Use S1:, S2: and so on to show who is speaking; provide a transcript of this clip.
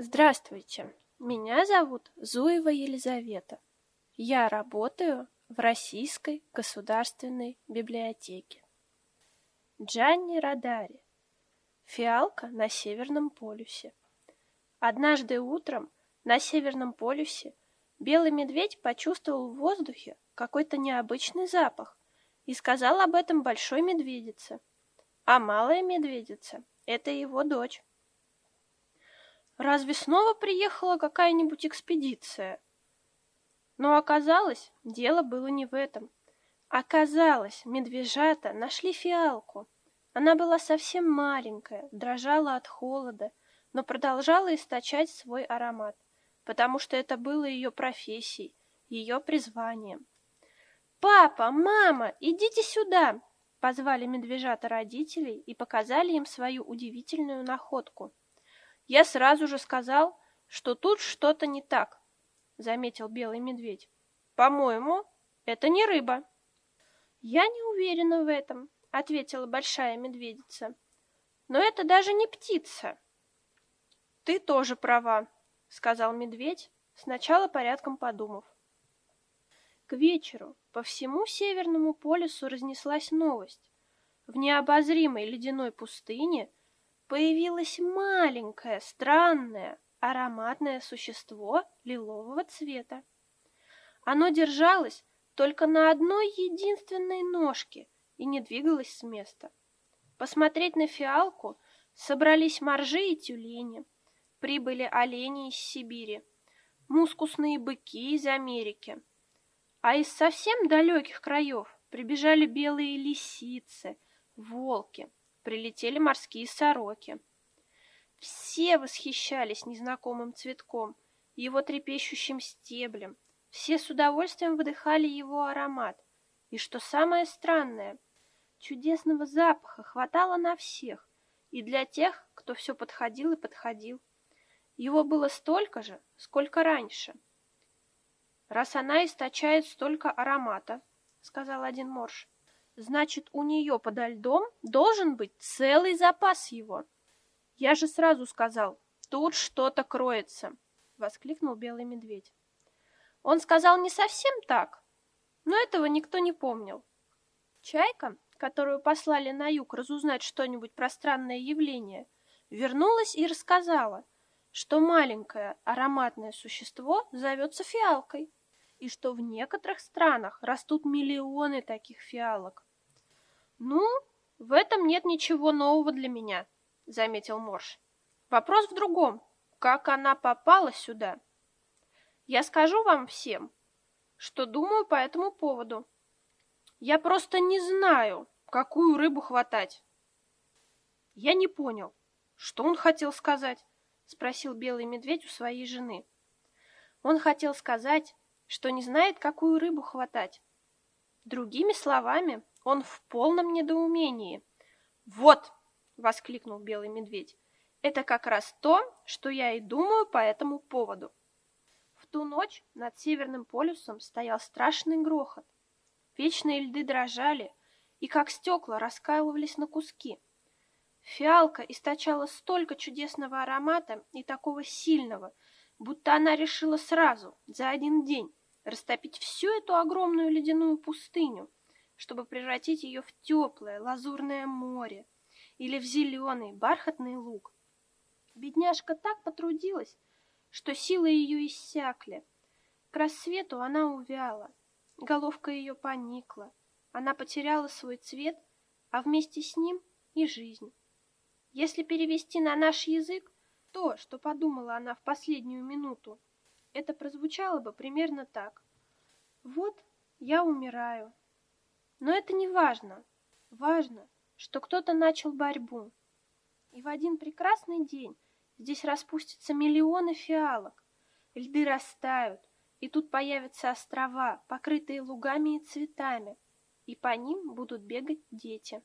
S1: Здравствуйте, меня зовут Зуева Елизавета. Я работаю в Российской государственной библиотеке. Джанни Радари. Фиалка на Северном полюсе. Однажды утром на Северном полюсе белый медведь почувствовал в воздухе какой-то необычный запах и сказал об этом большой медведице. А малая медведица – это его дочь. Разве снова приехала какая-нибудь экспедиция? Но оказалось, дело было не в этом. Оказалось, медвежата нашли фиалку. Она была совсем маленькая, дрожала от холода, но продолжала источать свой аромат, потому что это было ее профессией, ее призванием. «Папа, мама, идите сюда!» Позвали медвежата родителей и показали им свою удивительную находку – я сразу же сказал, что тут что-то не так, заметил белый медведь. По-моему, это не рыба. Я не уверена в этом, ответила большая медведица. Но это даже не птица. Ты тоже права, сказал медведь, сначала порядком подумав. К вечеру по всему Северному полюсу разнеслась новость. В необозримой ледяной пустыне появилось маленькое, странное, ароматное существо лилового цвета. Оно держалось только на одной единственной ножке и не двигалось с места. Посмотреть на фиалку собрались моржи и тюлени, прибыли олени из Сибири, мускусные быки из Америки, а из совсем далеких краев прибежали белые лисицы, волки – прилетели морские сороки. Все восхищались незнакомым цветком, его трепещущим стеблем, все с удовольствием вдыхали его аромат. И что самое странное, чудесного запаха хватало на всех, и для тех, кто все подходил и подходил. Его было столько же, сколько раньше. «Раз она источает столько аромата», — сказал один морж, Значит, у нее подо льдом должен быть целый запас его. Я же сразу сказал, тут что-то кроется, воскликнул белый медведь. Он сказал не совсем так, но этого никто не помнил. Чайка, которую послали на юг разузнать что-нибудь про странное явление, вернулась и рассказала, что маленькое ароматное существо зовется фиалкой, и что в некоторых странах растут миллионы таких фиалок. «Ну, в этом нет ничего нового для меня», — заметил Морж. «Вопрос в другом. Как она попала сюда?» «Я скажу вам всем, что думаю по этому поводу. Я просто не знаю, какую рыбу хватать». «Я не понял, что он хотел сказать?» — спросил белый медведь у своей жены. Он хотел сказать, что не знает, какую рыбу хватать. Другими словами, он в полном недоумении. «Вот!» — воскликнул белый медведь. «Это как раз то, что я и думаю по этому поводу». В ту ночь над Северным полюсом стоял страшный грохот. Вечные льды дрожали и, как стекла, раскалывались на куски. Фиалка источала столько чудесного аромата и такого сильного, будто она решила сразу, за один день, растопить всю эту огромную ледяную пустыню, чтобы превратить ее в теплое лазурное море или в зеленый бархатный луг. Бедняжка так потрудилась, что силы ее иссякли. К рассвету она увяла, головка ее поникла, она потеряла свой цвет, а вместе с ним и жизнь. Если перевести на наш язык то, что подумала она в последнюю минуту, это прозвучало бы примерно так. Вот я умираю, но это не важно. Важно, что кто-то начал борьбу. И в один прекрасный день здесь распустятся миллионы фиалок. Льды растают, и тут появятся острова, покрытые лугами и цветами, и по ним будут бегать дети.